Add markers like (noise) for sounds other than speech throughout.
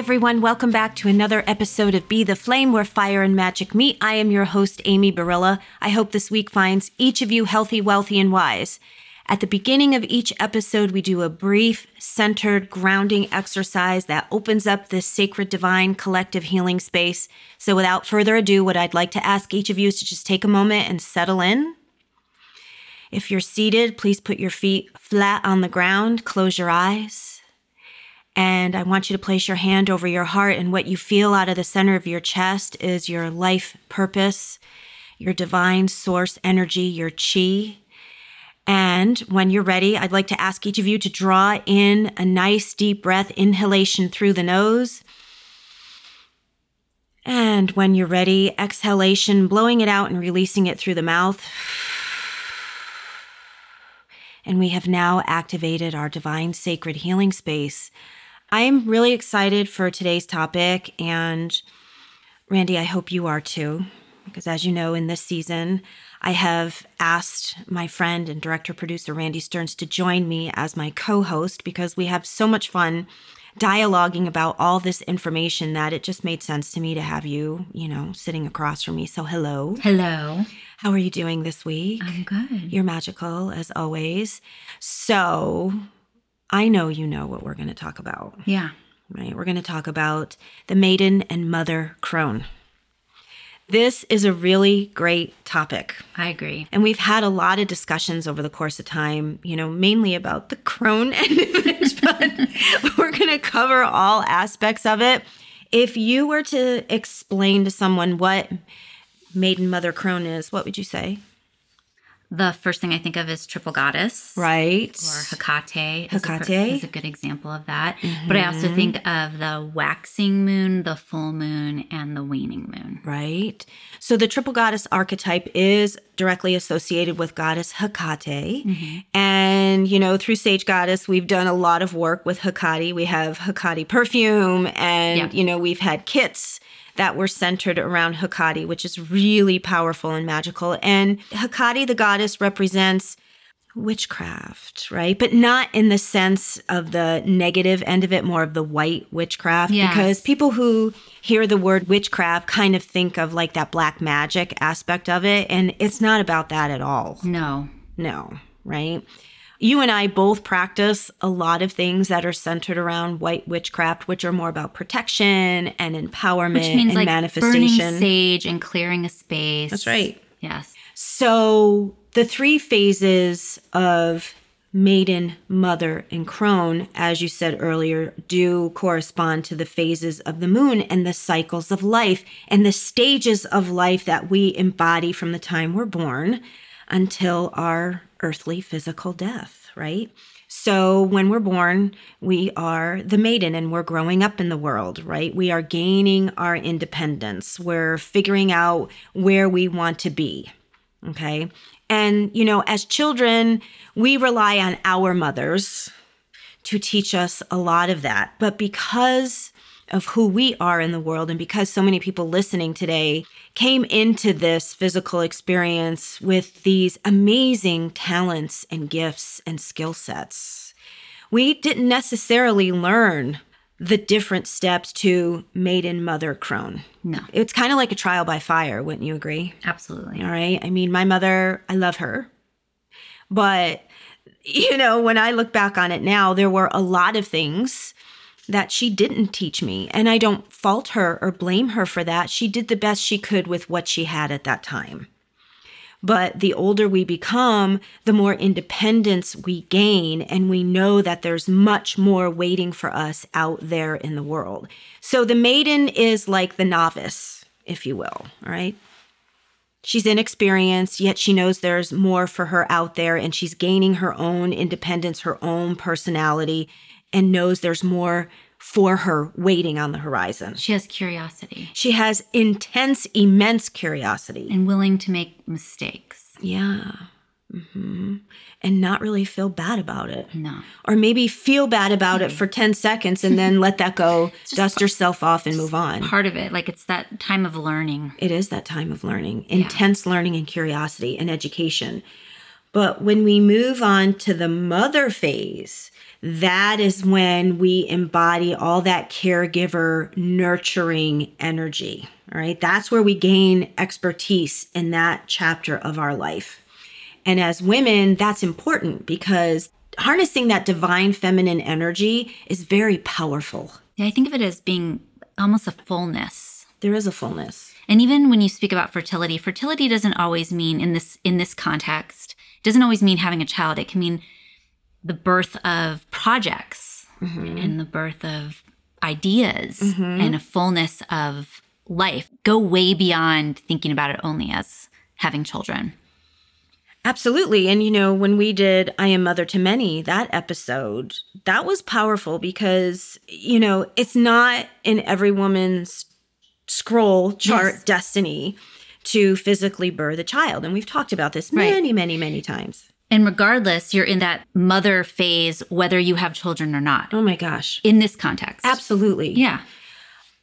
everyone. Welcome back to another episode of Be the Flame where fire and magic meet. I am your host, Amy Barilla. I hope this week finds each of you healthy, wealthy, and wise. At the beginning of each episode, we do a brief, centered, grounding exercise that opens up this sacred, divine, collective healing space. So, without further ado, what I'd like to ask each of you is to just take a moment and settle in. If you're seated, please put your feet flat on the ground, close your eyes. And I want you to place your hand over your heart, and what you feel out of the center of your chest is your life purpose, your divine source energy, your chi. And when you're ready, I'd like to ask each of you to draw in a nice deep breath, inhalation through the nose. And when you're ready, exhalation, blowing it out and releasing it through the mouth. And we have now activated our divine sacred healing space I am really excited for today's topic. And Randy, I hope you are too. Because as you know, in this season, I have asked my friend and director producer Randy Stearns to join me as my co host because we have so much fun dialoguing about all this information that it just made sense to me to have you, you know, sitting across from me. So, hello. Hello. How are you doing this week? I'm good. You're magical as always. So, I know you know what we're going to talk about. Yeah. Right? We're going to talk about the maiden and mother crone. This is a really great topic. I agree. And we've had a lot of discussions over the course of time, you know, mainly about the crone end of it, but we're going to cover all aspects of it. If you were to explain to someone what maiden mother crone is, what would you say? The first thing I think of is triple goddess. Right. Or Hecate. Hecate. Is a, good example of that. Mm-hmm. But I also mm-hmm. think of the waxing moon, the full moon, and the waning moon. Right. So the triple goddess archetype is directly associated with goddess Hecate. Mm-hmm. And, you know, through Sage Goddess, we've done a lot of work with Hecate. We have Hecate perfume and, yeah. you know, we've had kits that were centered around Hecate, which is really powerful and magical. And Hecate, the goddess, represents witchcraft, right? But not in the sense of the negative end of it, more of the white witchcraft. Yes. Because people who hear the word witchcraft kind of think of like that black magic aspect of it. And it's not about that at all. No. No, right? You and I both practice a lot of things that are centered around white witchcraft, which are more about protection and empowerment which means and like manifestation. Burning sage and clearing a space. That's right. Yes. So the three phases of maiden, mother, and crone, as you said earlier, do correspond to the phases of the moon and the cycles of life and the stages of life that we embody from the time we're born until our earthly physical death, right? So when we're born, we are the maiden and we're growing up in the world, right? We are gaining our independence. We're figuring out where we want to be. Okay. And, you know, as children, we rely on our mothers to teach us a lot of that. But because of who we are in the world and because so many people listening today came into this physical experience with these amazing talents and gifts and skill sets. We didn't necessarily learn the different steps to maiden mother crone. No. It's kind of like a trial by fire, wouldn't you agree? Absolutely. All right. I mean, my mother, I love her. But, you know, when I look back on it now, there were a lot of things that she didn't teach me. And I don't fault her or blame her for that. She did the best she could with what she had at that time. But the older we become, the more independence we gain, and we know that there's much more waiting for us out there in the world. So the maiden is like the novice, if you will, right? She's inexperienced, yet she knows there's more for her out there, and she's gaining her own independence, her own personality, and knows there's more for her waiting on the horizon. She has curiosity. She has intense, immense curiosity. And willing to make mistakes. Yeah. Mm-hmm. And not really feel bad about it. No. Or maybe feel bad about it for 10 seconds and then let that go, (laughs) dust part, yourself off, and move on. Part of it. Like it's that time of learning. It is that time of learning, intense yeah. learning and curiosity and education. But when we move on to the mother phase, that is when we embody all that caregiver nurturing energy. All right. That's where we gain expertise in that chapter of our life. And as women, that's important because harnessing that divine feminine energy is very powerful. Yeah, I think of it as being almost a fullness. There is a fullness. And even when you speak about fertility, fertility doesn't always mean in this in this context, doesn't always mean having a child. It can mean the birth of projects mm-hmm. and the birth of ideas mm-hmm. and a fullness of life. Go way beyond thinking about it only as having children. Absolutely. And, you know, when we did I Am Mother to Many, that episode, that was powerful because, you know, it's not in every woman's scroll chart yes. destiny to physically birth a child. And we've talked about this right. many, many, many times. And regardless, you're in that mother phase, whether you have children or not. Oh my gosh. In this context. Absolutely. Yeah.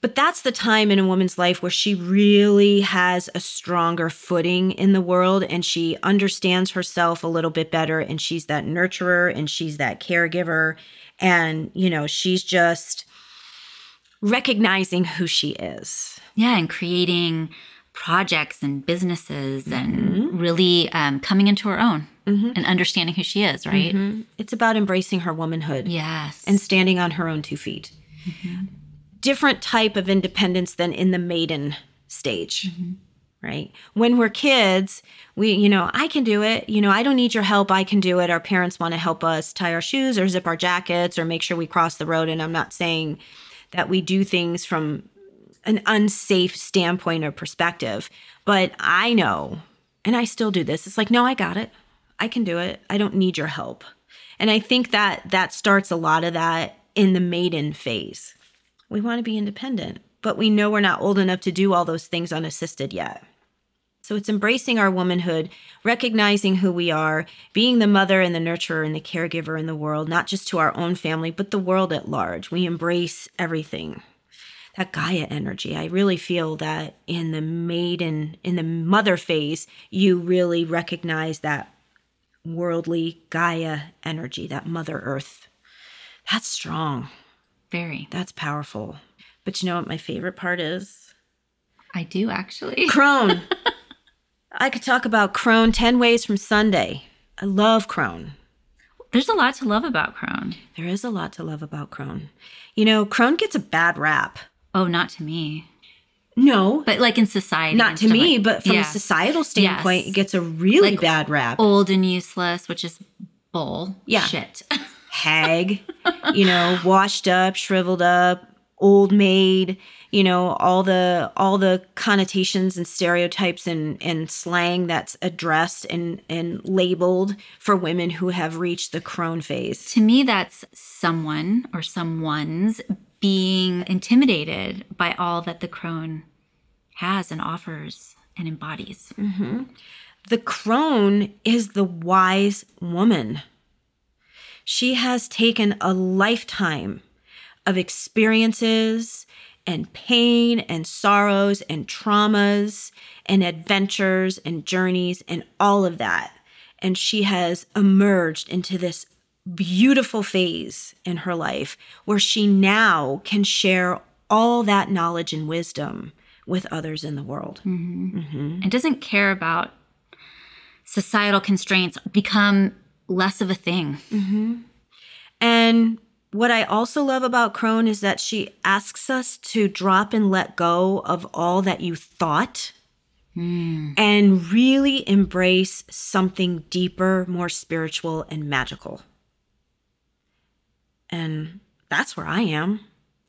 But that's the time in a woman's life where she really has a stronger footing in the world and she understands herself a little bit better and she's that nurturer and she's that caregiver. And, you know, she's just recognizing who she is. Yeah, and creating projects and businesses mm-hmm. and really um, coming into her own. Mm-hmm. and understanding who she is, right? Mm-hmm. It's about embracing her womanhood. Yes. And standing on her own two feet. Mm-hmm different type of independence than in the maiden stage. Mm-hmm. Right. When we're kids, we, you know, I can do it. You know, I don't need your help. I can do it. Our parents want to help us tie our shoes or zip our jackets or make sure we cross the road. And I'm not saying that we do things from an unsafe standpoint or perspective, but I know, and I still do this. It's like, no, I got it. I can do it. I don't need your help. And I think that that starts a lot of that in the maiden phase. We want to be independent, but we know we're not old enough to do all those things unassisted yet. So it's embracing our womanhood, recognizing who we are, being the mother and the nurturer and the caregiver in the world, not just to our own family, but the world at large. We embrace everything. That Gaia energy. I really feel that in the maiden, in the mother phase, you really recognize that worldly Gaia energy, that Mother Earth. That's strong. Very. That's powerful. But you know what my favorite part is? I do actually. (laughs) Crone. I could talk about Crone 10 ways from Sunday. I love Crone. There's a lot to love about Crone. There is a lot to love about Crone. You know, Crone gets a bad rap. Oh, not to me. No. But like in society. Not to me, like, but from yeah. a societal standpoint, yes. it gets a really like bad rap. Old and useless, which is bull. Yeah. Shit. (laughs) hag, you know, washed up, shriveled up, old maid, you know, all the all the connotations and stereotypes and, and slang that's addressed and, and labeled for women who have reached the crone phase. To me, that's someone or someone's being intimidated by all that the crone has and offers and embodies. Mm-hmm. The crone is the wise woman. She has taken a lifetime of experiences and pain and sorrows and traumas and adventures and journeys and all of that. And she has emerged into this beautiful phase in her life where she now can share all that knowledge and wisdom with others in the world. Mm-hmm. Mm-hmm. And doesn't care about societal constraints become less of a thing. Mm-hmm. And what I also love about Crone is that she asks us to drop and let go of all that you thought mm. and really embrace something deeper, more spiritual, and magical. And that's where I am.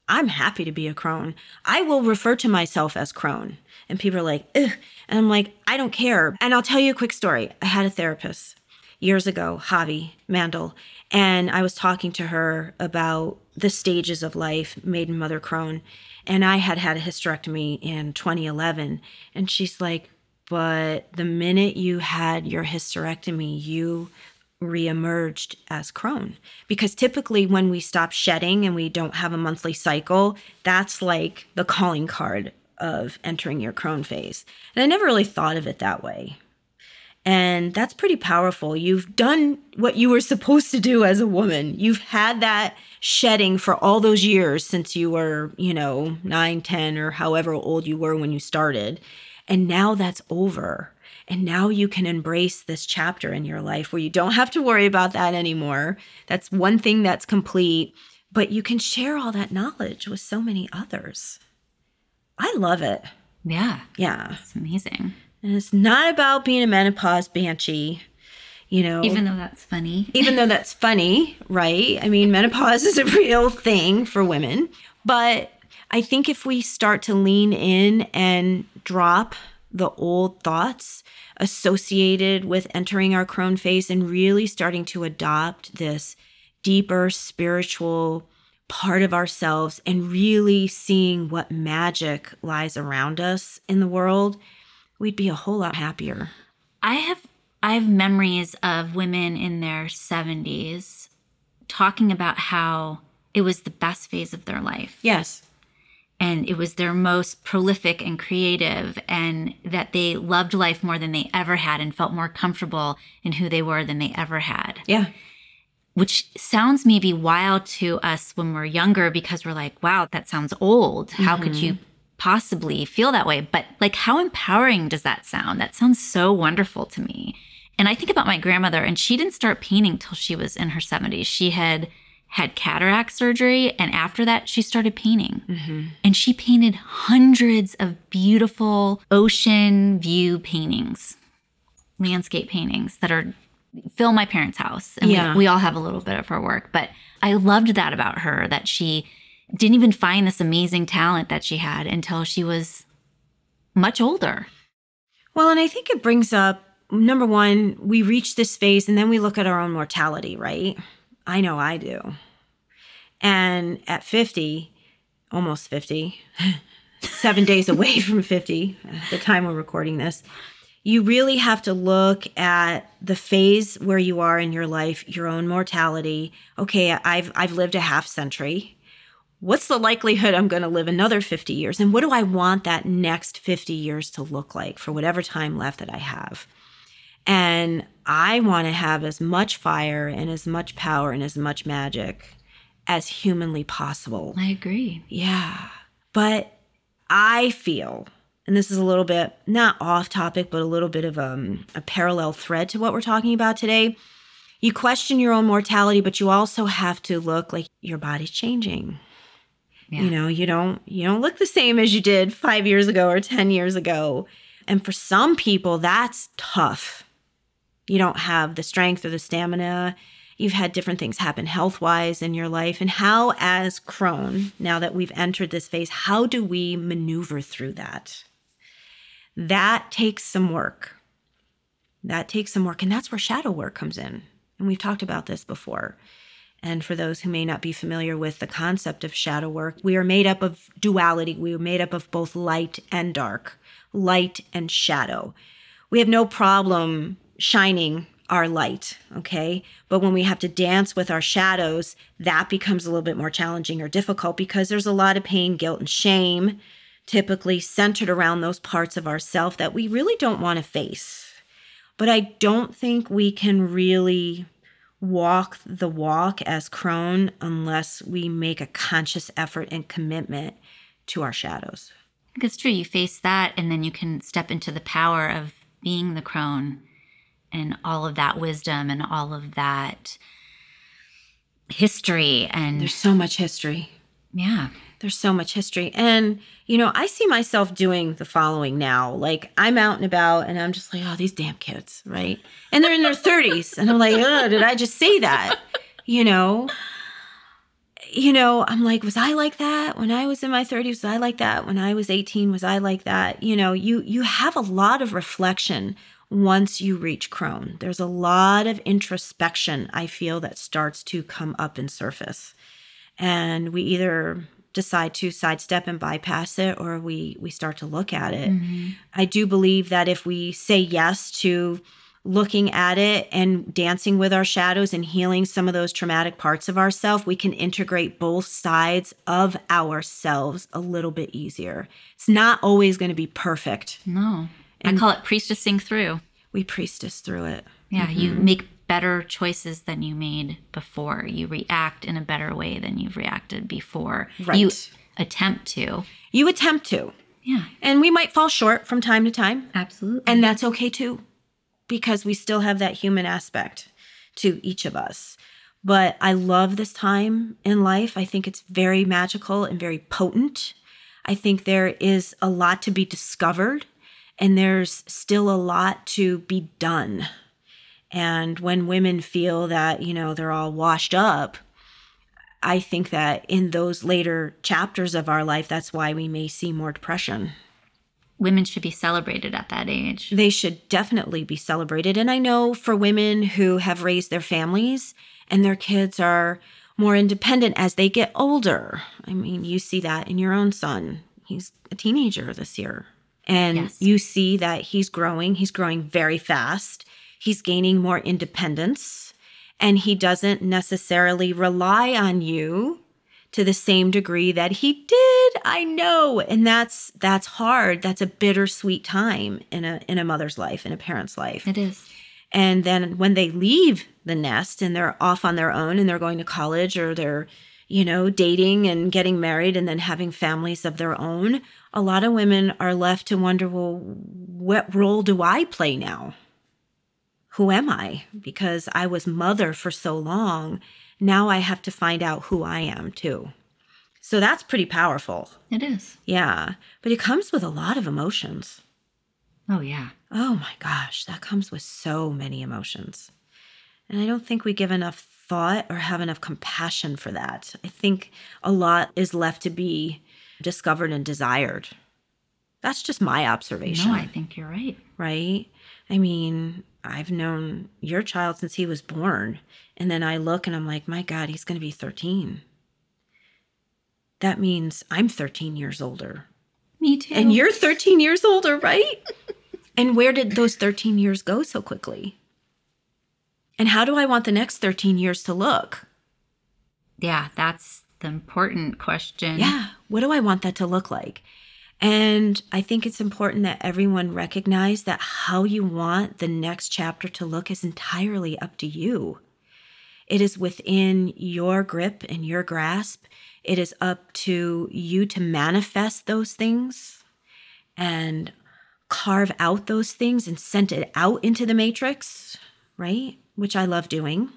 I'm happy to be a crone. I will refer to myself as crone. And people are like, Ugh. and I'm like, I don't care. And I'll tell you a quick story. I had a therapist years ago, Javi Mandel, and I was talking to her about the stages of life, maiden mother crone. And I had had a hysterectomy in 2011. And she's like, but the minute you had your hysterectomy, you reemerged as crone. Because typically, when we stop shedding and we don't have a monthly cycle, that's like the calling card of entering your crone phase. And I never really thought of it that way. And that's pretty powerful. You've done what you were supposed to do as a woman. You've had that shedding for all those years since you were, you know, nine, 10, or however old you were when you started. And now that's over. And now you can embrace this chapter in your life where you don't have to worry about that anymore. That's one thing that's complete, but you can share all that knowledge with so many others. I love it. Yeah. Yeah. It's amazing. And it's not about being a menopause banshee, you know. Even though that's funny. (laughs) even though that's funny, right? I mean, menopause is a real thing for women. But I think if we start to lean in and drop the old thoughts associated with entering our crone phase and really starting to adopt this deeper spiritual part of ourselves and really seeing what magic lies around us in the world, we'd be a whole lot happier. I have I have memories of women in their 70s talking about how it was the best phase of their life Yes. And it was their most prolific and creative and that they loved life more than they ever had and felt more comfortable in who they were than they ever had. Yeah. Which sounds maybe wild to us when we're younger because we're like, wow, that sounds old. How could mm-hmm. you possibly feel that way? But like, how empowering does that sound? That sounds so wonderful to me. And I think about my grandmother, and she didn't start painting till she was in her 70s. She had had cataract surgery, and after that, she started painting. Mm-hmm. And she painted hundreds of beautiful ocean view paintings, landscape paintings that are fill my parents' house. And Yeah. we, we all have a little bit of her work. But I loved that about her that she didn't even find this amazing talent that she had until she was much older. Well, and I think it brings up number one, we reach this phase and then we look at our own mortality, right? I know I do. And at 50, almost 50, (laughs) seven days away (laughs) from 50 at the time we're recording this, you really have to look at the phase where you are in your life, your own mortality. Okay, I've I've lived a half century. What's the likelihood I'm going to live another 50 years? And what do I want that next 50 years to look like for whatever time left that I have? And I want to have as much fire and as much power and as much magic as humanly possible. I agree. Yeah. But I feel, and this is a little bit not off topic, but a little bit of um, a parallel thread to what we're talking about today. You question your own mortality, but you also have to look like your body's changing. Yeah. You know, you don't you don't look the same as you did 5 years ago or 10 years ago. And for some people that's tough. You don't have the strength or the stamina. You've had different things happen health-wise in your life and how as crone, now that we've entered this phase, how do we maneuver through that? That takes some work. That takes some work and that's where shadow work comes in. And we've talked about this before. And for those who may not be familiar with the concept of shadow work, we are made up of duality. We are made up of both light and dark, light and shadow. We have no problem shining our light, okay? But when we have to dance with our shadows, that becomes a little bit more challenging or difficult because there's a lot of pain, guilt, and shame typically centered around those parts of ourself that we really don't want to face. But I don't think we can really walk the walk as crone unless we make a conscious effort and commitment to our shadows. That's true. You face that, and then you can step into the power of being the crone and all of that wisdom and all of that history. And There's so much history. yeah, There's so much history. And, you know, I see myself doing the following now. Like, I'm out and about and I'm just like, oh, these damn kids, right? And they're in their 30s. And I'm like, oh, did I just say that? You know? You know, I'm like, was I like that when I was in my 30s? Was I like that when I was 18? Was I like that? You know, you you have a lot of reflection once you reach crone. There's a lot of introspection I feel that starts to come up and surface and we either decide to sidestep and bypass it or we we start to look at it. Mm-hmm. I do believe that if we say yes to looking at it and dancing with our shadows and healing some of those traumatic parts of ourselves, we can integrate both sides of ourselves a little bit easier. It's not always going to be perfect. no. I call it priestessing through. We priestess through it. Yeah, you mm-hmm. make better choices than you made before. You react in a better way than you've reacted before. Right. You attempt to. You attempt to. Yeah, And we might fall short from time to time. absolutely. And that's okay too, because we still have that human aspect to each of us. But I love this time in life. I think it's very magical and very potent. I think there is a lot to be discovered, and there's still a lot to be done. And when women feel that, you know, they're all washed up, I think that in those later chapters of our life, that's why we may see more depression Women should be celebrated at that age. they should definitely be celebrated. And I know for women who have raised their families and their kids are more independent as they get older. I mean, you see that in your own son. He's a teenager this year. And Yes. you see that he's growing. He's growing very fast. He's gaining more independence. And he doesn't necessarily rely on you to the same degree that he did i know and that's that's hard that's a bittersweet time in a in a mother's life in a parent's life It is. and then when they leave the nest and they're off on their own and they're going to college or they're you know dating and getting married and then having families of their own a lot of women are left to wonder well what role do i play now who am i because i was mother for so long now i have to find out who i am too so that's pretty powerful It is. yeah but it comes with a lot of emotions Oh, yeah. Oh my gosh, that comes with so many emotions. And I don't think we give enough thought or have enough compassion for that. I think a lot is left to be discovered and desired. That's just my observation, No, I think you're right. right? I mean, I've known your child since he was born. And then I look and I'm like, my God, he's going to be 13. That means I'm 13 years older. Me too. And you're 13 years older, right? (laughs) and where did those 13 years go so quickly? And how do I want the next 13 years to look? yeah, that's the important question. Yeah, what do I want that to look like? And I think it's important that everyone recognize that how you want the next chapter to look is entirely up to you. It is within your grip and your grasp. It is up to you to manifest those things and carve out those things and send it out into the matrix, right? Which I love doing.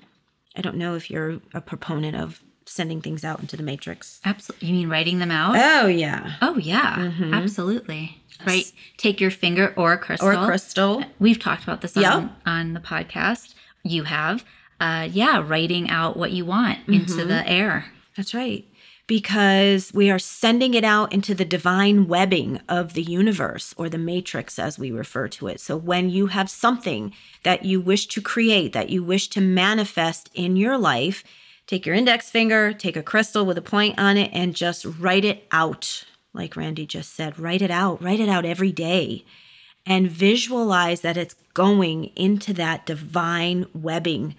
I don't know if you're a proponent of sending things out into the matrix. Absolutely. You mean writing them out? Oh, yeah. oh, yeah. Absolutely. Right. Take your finger or a crystal. Or crystal. We've talked about this Yep. on, on the podcast. You have. Uh, yeah, writing out what you want into the air. That's right. Because we are sending it out into the divine webbing of the universe or the matrix, as we refer to it. So, when you have something that you wish to create, that you wish to manifest in your life, take your index finger, take a crystal with a point on it, and just write it out. Like Randy just said, write it out, write it out every day. And visualize that it's going into that divine webbing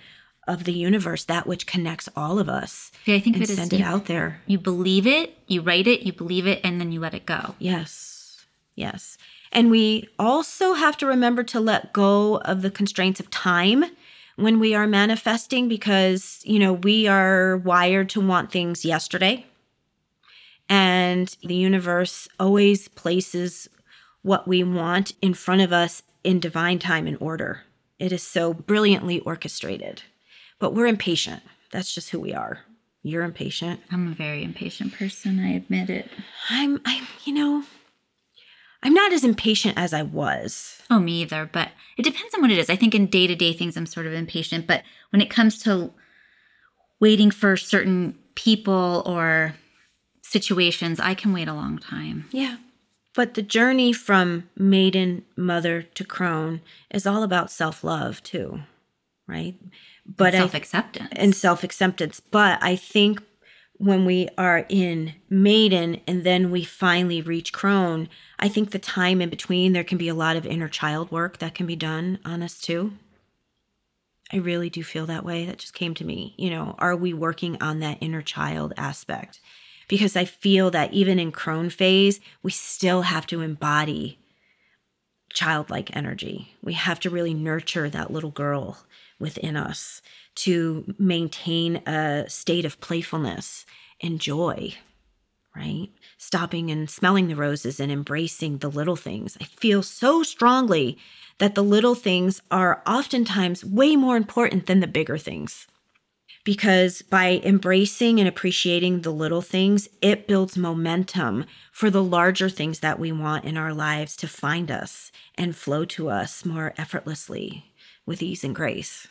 of the universe, that which connects all of us Yeah, I think and it send you, it out there. you believe it, you write it, you believe it, and then you let it go. Yes. Yes. And we also have to remember to let go of the constraints of time when we are manifesting because, you know, we are wired to want things yesterday. And the universe always places what we want in front of us in divine time and order. It is so brilliantly orchestrated. But we're impatient. That's just who we are. You're impatient. I'm a very impatient person, I admit it. I'm I'm you know I'm not as impatient as I was. Oh, me either. But it depends on what it is. I think in day to day things, I'm sort of impatient. But when it comes to waiting for certain people or situations, I can wait a long time. Yeah. But the journey from maiden mother to crone is all about self-love too, right? But Self acceptance. and self-acceptance. But I think when we are in maiden and then we finally reach crone, I think the time in between there can be a lot of inner child work that can be done on us too. I really do feel that way. That just came to me. You know, are we working on that inner child aspect? Because I feel that even in crone phase, we still have to embody childlike energy. We have to really nurture that little girl within us to maintain a state of playfulness and joy, right? Stopping and smelling the roses and embracing the little things. I feel so strongly that the little things are oftentimes way more important than the bigger things. Because by embracing and appreciating the little things, it builds momentum for the larger things that we want in our lives to find us and flow to us more effortlessly with ease and grace.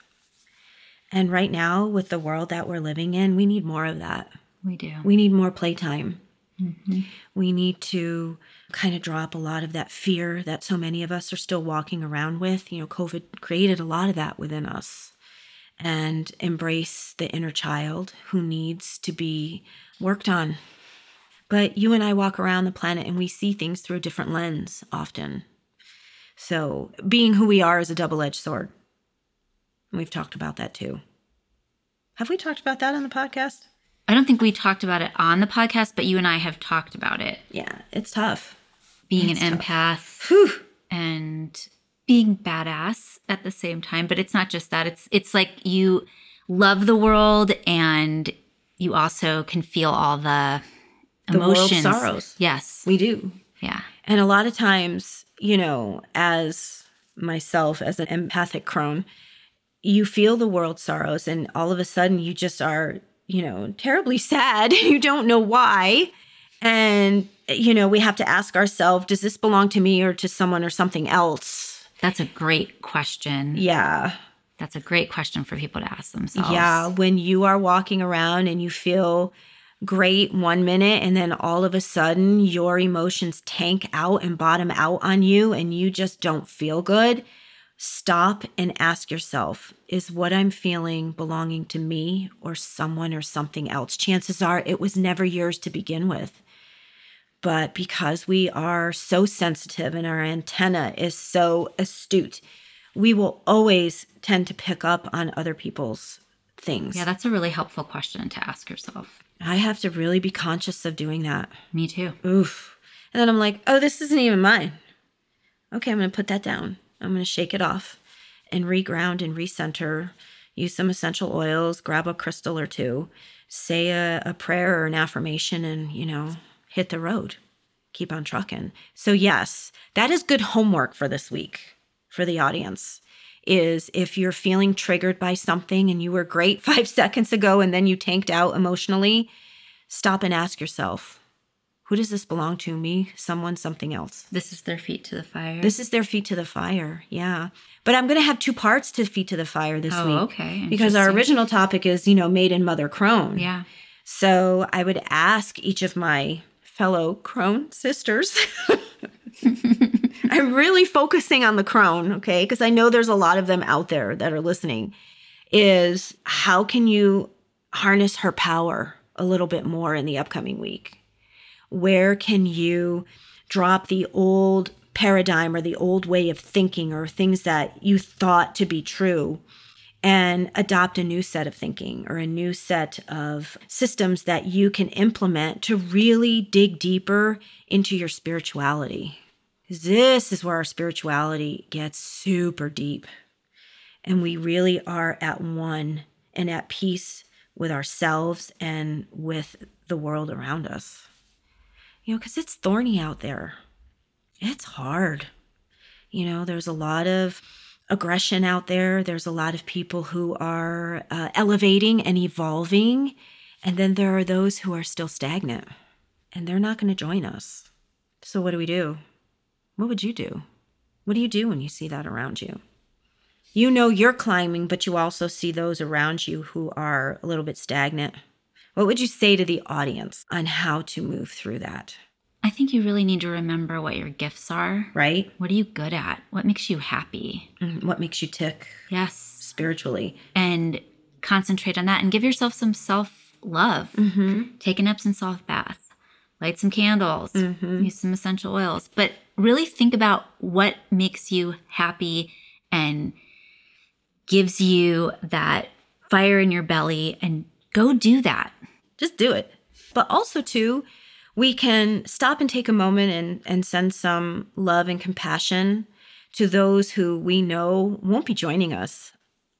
And right now, with the world that we're living in, we need more of that. We do. We need more playtime. Mm-hmm. We need to kind of drop a lot of that fear that so many of us are still walking around with. You know, COVID created a lot of that within us and embrace the inner child who needs to be worked on. But you and I walk around the planet and we see things through a different lens often. So, being who we are is a double edged sword. We've talked about that too. Have we talked about that on the podcast? I don't think we talked about it on the podcast, but you and I have talked about it. Yeah, it's tough. Being It's an tough. empath Whew. and being badass at the same time, but it's not just that. It's it's like you love the world and you also can feel all the The emotions. sorrows. Yes. We do. Yeah. And a lot of times, you know, as myself, as an empathic crone, you feel the world's sorrows, and all of a sudden you just are, you know, terribly (laughs) sad. (laughs) you don't know why. And, you know, we have to ask ourselves does this belong to me or to someone or something else? That's a great question. Yeah. That's a great question for people to ask themselves. Yeah. When you are walking around and you feel great one minute and then all of a sudden your emotions tank out and bottom out on you and you just don't feel good, stop and ask yourself is what I'm feeling belonging to me or someone or something else? Chances are it was never yours to begin with. But because we are so sensitive and our antenna is so astute, we will always tend to pick up on other people's things. Yeah, that's a really helpful question to ask yourself. I have to really be conscious of doing that. Me too. Oof. And then I'm like, oh, this isn't even mine. Okay, I'm going to put that down. I'm going to shake it off and reground and recenter. Use some essential oils, grab a crystal or two, say a, a prayer or an affirmation, and, you know, hit the road. Keep on trucking. So, yes, that is good homework for this week for the audience. Is if you're feeling triggered by something and you were great (laughs) five seconds ago and then you tanked out emotionally, stop and ask yourself, who does this belong to? Me, someone, something else? This is their feet to the fire. This is their feet to the fire. Yeah. But I'm going to have two parts to feet to the fire this Oh, week. okay. Because our original topic is, you know, maiden mother crone. yeah. So I would ask each of my fellow crone sisters. (laughs) I'm really focusing on the crone, okay? Because I know there's a lot of them out there that are listening. Is how can you harness her power a little bit more in the upcoming week? Where can you drop the old paradigm or the old way of thinking or things that you thought to be true and adopt a new set of thinking or a new set of systems that you can implement to really dig deeper into your spirituality. This is where our spirituality gets super deep. And we really are at one and at peace with ourselves and with the world around us. You know, because it's thorny out there, it's hard. You know, there's a lot of aggression out there. There's a lot of people who are uh, elevating and evolving. And then there are those who are still stagnant and they're not going to join us. So, what do we do? What would you do? What do you do when you see that around you? You know you're climbing, but you also see those around you who are a little bit stagnant. What would you say to the audience on how to move through that? I think you really need to remember what your gifts are. Right? What are you good at? What makes you happy? Mm, What makes you tick Yes. spiritually? And concentrate on that and give yourself some self love. Mm-hmm. Take an Epsom salt bath, light some candles, Mm-hmm. use some essential oils. But really think about what makes you happy and gives you that fire in your belly and go do that. just do it. But also too, we can stop and take a moment and and send some love and compassion to those who we know won't be joining us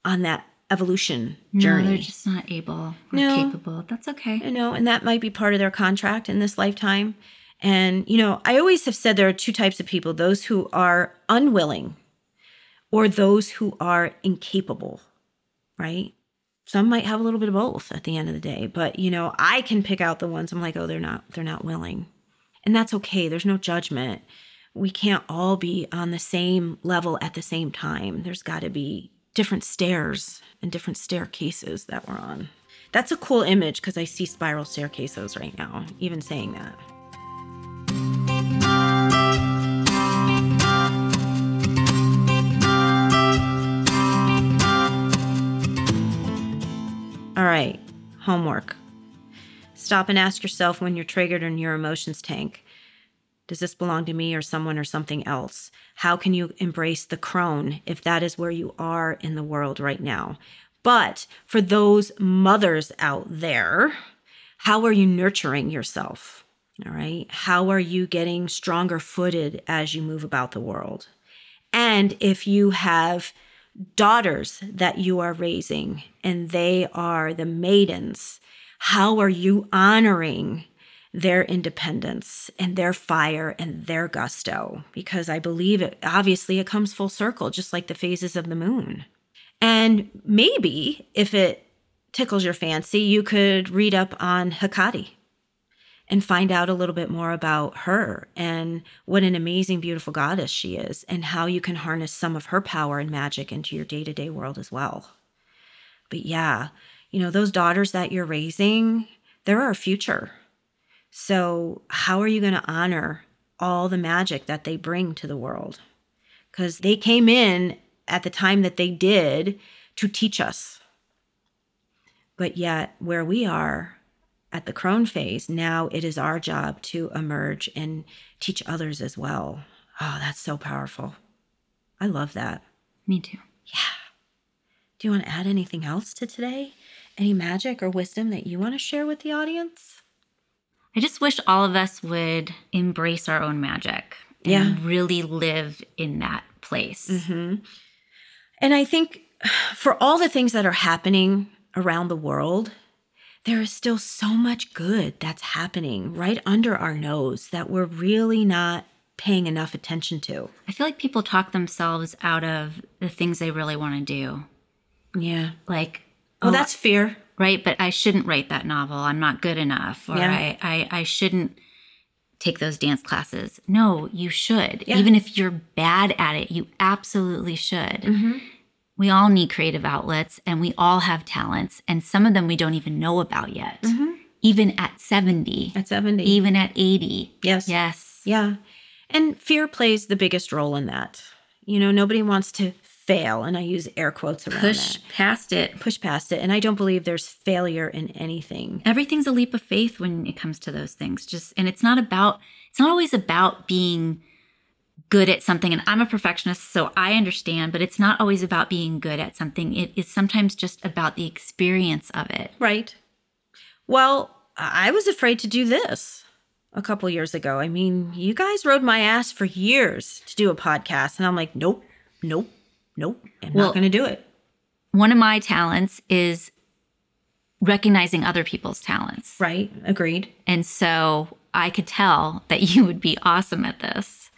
on that evolution journey. No, they're just not able or No. capable. That's okay. you know, and that might be part of their contract in this lifetime. And, you know, I always have said there are two types of people those who are unwilling or those who are incapable, right? Some might have a little bit of both at the end of the day, but you know, I can pick out the ones I'm like, oh, they're not, they're not willing. And that's okay. There's no judgment. We can't all be on the same level at the same time. There's got to be different stairs and different staircases that we're on. That's a cool image because I see spiral staircases right now, even saying that. All right, homework. Stop and ask yourself when you're triggered in your emotions tank does this belong to me or someone or something else? How can you embrace the crone if that is where you are in the world right now? But for those mothers out there, how are you nurturing yourself? All right. How are you getting stronger footed as you move about the world? And if you have daughters that you are raising and they are the maidens, how are you honoring their independence and their fire and their gusto? Because I believe it obviously it comes full circle, just like the phases of the moon. And maybe if it tickles your fancy, you could read up on Hecate and find out a little bit more about her and what an amazing, beautiful goddess she is, and how you can harness some of her power and magic into your day to day world as well. But yeah, you know, those daughters that you're raising, they're our future. So, how are you going to honor all the magic that they bring to the world? Because they came in at the time that they did to teach us. But yet, where we are at the crone phase, now it is our job to emerge and teach others as well. Oh, that's so powerful. I love that. Me too. Yeah. Do you want to add anything else to today? Any magic or wisdom that you want to share with the audience? I just wish all of us would embrace our own magic and Yeah. really live in that place. Mm-hmm. And I think for all the things that are happening around the world, there is still so much good that's happening right under our nose that we're really not paying enough attention to. I feel like people talk themselves out of the things they really want to do. Yeah. Like, Well, oh, that's fear. right, but I shouldn't write that novel. I'm not good enough. Or Yeah. I, I, I shouldn't take those dance classes. No, you should. Yeah. Even if you're bad at it, you absolutely should. Mm-hmm. We all need creative outlets and we all have talents, and some of them we don't even know about yet. Mm-hmm. Even at 70, At 70. even at 80. yes. Yes. Yeah. And fear plays the biggest role in that. You know, nobody wants to fail. And I use air quotes around Push that. past it. Push past it. And I don't believe there's failure in anything. everything's a leap of faith when it comes to those things just and it's not about it's not always about being good at something and i'm a perfectionist so i understand but it's not always about being good at something it is sometimes just about the experience of it Right. Well, I was afraid to do this a couple years ago. I mean, you guys rode my ass for years to do a podcast. And I'm like, nope, nope, nope. I'm Well- not going to do it. one of my talents is recognizing other people's talents Right. Agreed. and so i could tell that (laughs) you would be awesome at this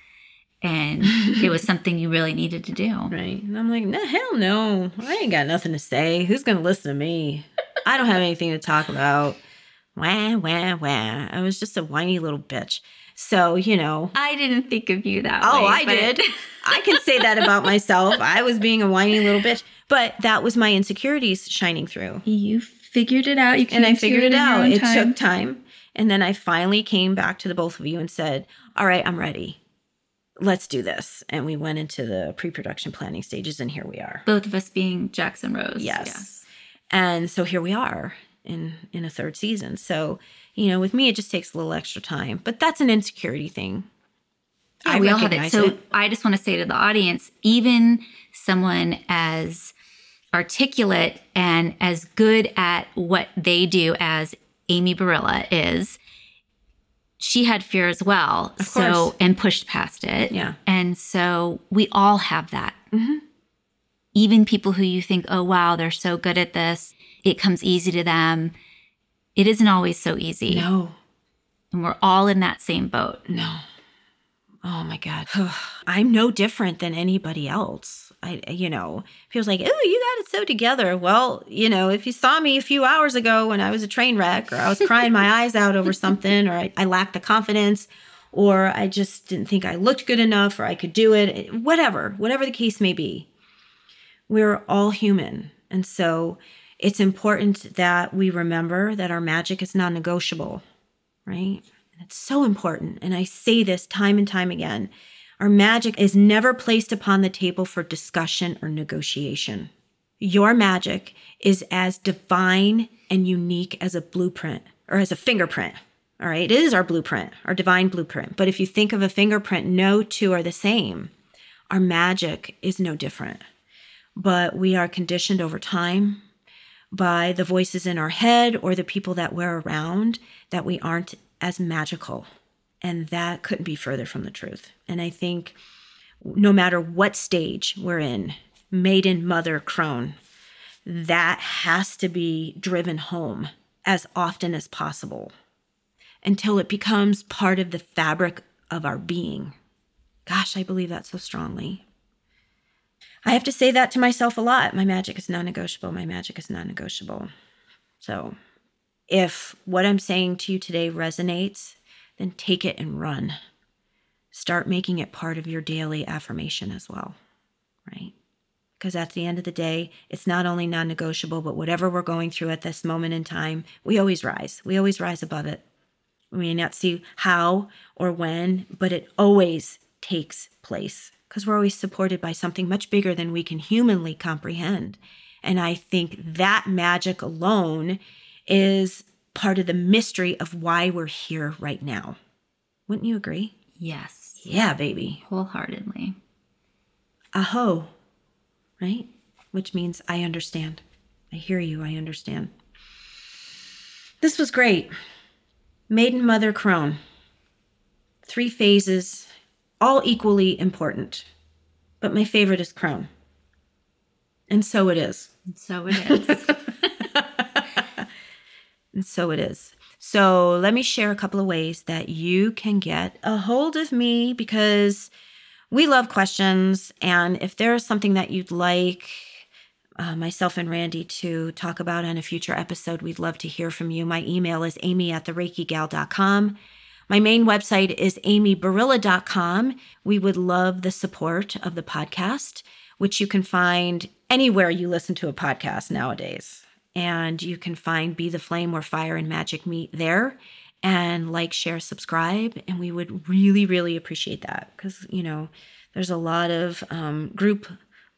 and (laughs) it was something you really needed to do Right. And I'm like, no, hell no. I ain't got nothing to say. Who's going to listen to me? I don't have anything to talk about. Wah, wah, wah. I was just a whiny little bitch. So, you know. i didn't think of you that oh, way Oh, I did. (laughs) I can say that about myself. I was being a whiny little bitch. But that was my insecurities shining through. You figured it out. You And I figured it your out. It took time. And then I finally came back to the both of you and said, All right, I'm ready. Let's do this. And we went into the pre production planning stages, and here we are. both of us being Jackson Rose. Yes. And so here we are in in a third season. So, you know, with me it just takes a little extra time, but that's an insecurity thing. Yeah, I we all have it. So it. I just want to say to the audience, even someone as articulate and as good at what they do as Amy Barilla is, she had fear as well. Of so course. and pushed past it. Yeah. And so we all have that. Mm-hmm. Even people who you think, oh wow, they're so good at this, it comes easy to them. It isn't always so easy. No, And we're all in that same boat. no. Oh my God. (sighs) I'm no different than anybody else. I, you know, people's like, oh, you got it so together. Well, you know, if you saw me a few hours ago when I was a train wreck or I was crying my (laughs) eyes out over something or I, I lacked the confidence or I just didn't think I looked good enough or I could do it, eh, whatever, whatever the case may be, we're all human. And so it's important that we remember that our magic is non negotiable, right? And it's so important. And I say this time and time again our magic is never placed upon the table for discussion or negotiation. Your magic is as divine and unique as a blueprint or as a fingerprint. All right, it is our blueprint, our divine blueprint. But if you think of a fingerprint, no two are the same. Our magic is no different. But we are conditioned over time by the voices in our head or the people that we're around that we aren't as magical. And that couldn't be further from the truth. And I think no matter what stage we're in, maiden, mother, crone, that has to be driven home as often as possible until it becomes part of the fabric of our being. Gosh, I believe that so strongly. I have to say that to myself a lot. My magic is non negotiable. My magic is non negotiable. So if what I'm saying to you today resonates, then take it and run. Start making it part of your daily affirmation as well, right? Because at the end of the day, it's not only non negotiable, but whatever we're going through at this moment in time, we always rise. We always rise above it. We may not see how or when, but it always takes place because we're always supported by something much bigger than we can humanly comprehend. And I think that magic alone is part of the mystery of why we're here right now. Wouldn't you agree? Yes. Yeah, baby. Wholeheartedly. Aho, right? Which means I understand. I hear you. I understand. This was great. Maiden, mother, crone. Three phases, all equally important. But my favorite is crone. And so it is. And so it is. (laughs) And so it is. So let me share a couple of ways that you can get a hold of me because we love questions. And if there's something that you'd like uh, myself and Randy to talk about on a future episode, we'd love to hear from you. My email is amy at thereikigal.com. My main website is amybarilla.com. We would love the support of the podcast, which you can find anywhere you listen to a podcast nowadays. And you can find Be the Flame where fire and magic meet there. And like, share, subscribe. And we would really, really appreciate that because, you know, there's a lot of um, group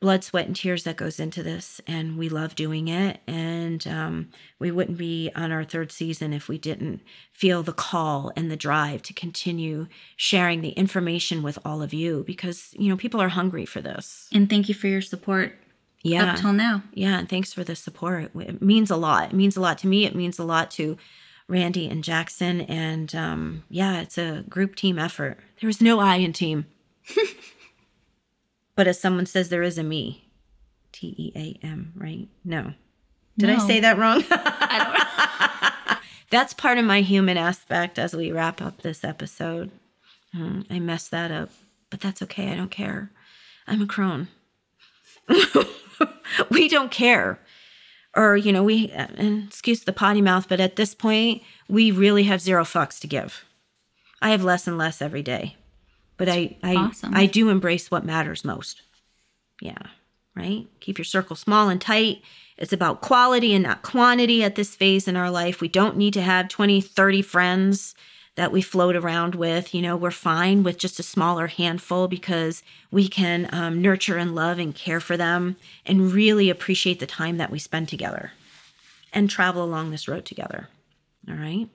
blood, sweat, and tears that goes into this. And we love doing it. And um, we wouldn't be on our third season if we didn't feel the call and the drive to continue sharing the information with all of you because, you know, people are hungry for this. and thank you for your support Yeah. up till now. Yeah, and thanks for the support. It, means a lot. It means a lot to me. It means a lot to Randy and Jackson. And um, yeah, it's a group team effort. There is no I in team. (laughs) but as someone says, there is a me. T E A M, right? No. Did I say that wrong? (laughs) I don't (laughs) That's part of my human aspect as we wrap up this episode. Hmm, I messed that up, but that's okay. I don't care. I'm a crone. (laughs) we don't care. Or, you know, we, and excuse the potty mouth, but at this point, we really have zero fucks to give. I have less and less every day, but I, I, awesome. I do embrace what matters most. Yeah, right? Keep your circle small and tight. It's about quality and not quantity at this phase in our life. We don't need to have 20, 30 friends that we float around with. You know, we're fine with just a smaller handful because we can um, nurture and love and care for them and really appreciate the time that we spend together and travel along this road together. All right.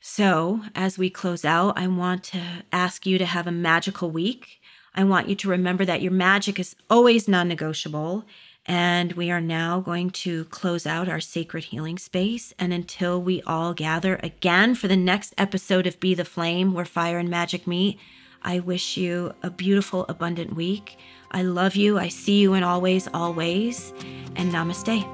So, as we close out, I want to ask you to have a magical week. I want you to remember that your magic is always non negotiable And we are now going to close out our sacred healing space. And until we all gather again for the next episode of Be the Flame, where fire and magic meet, I wish you a beautiful, abundant week. I love you. I see you in always, always. And namaste.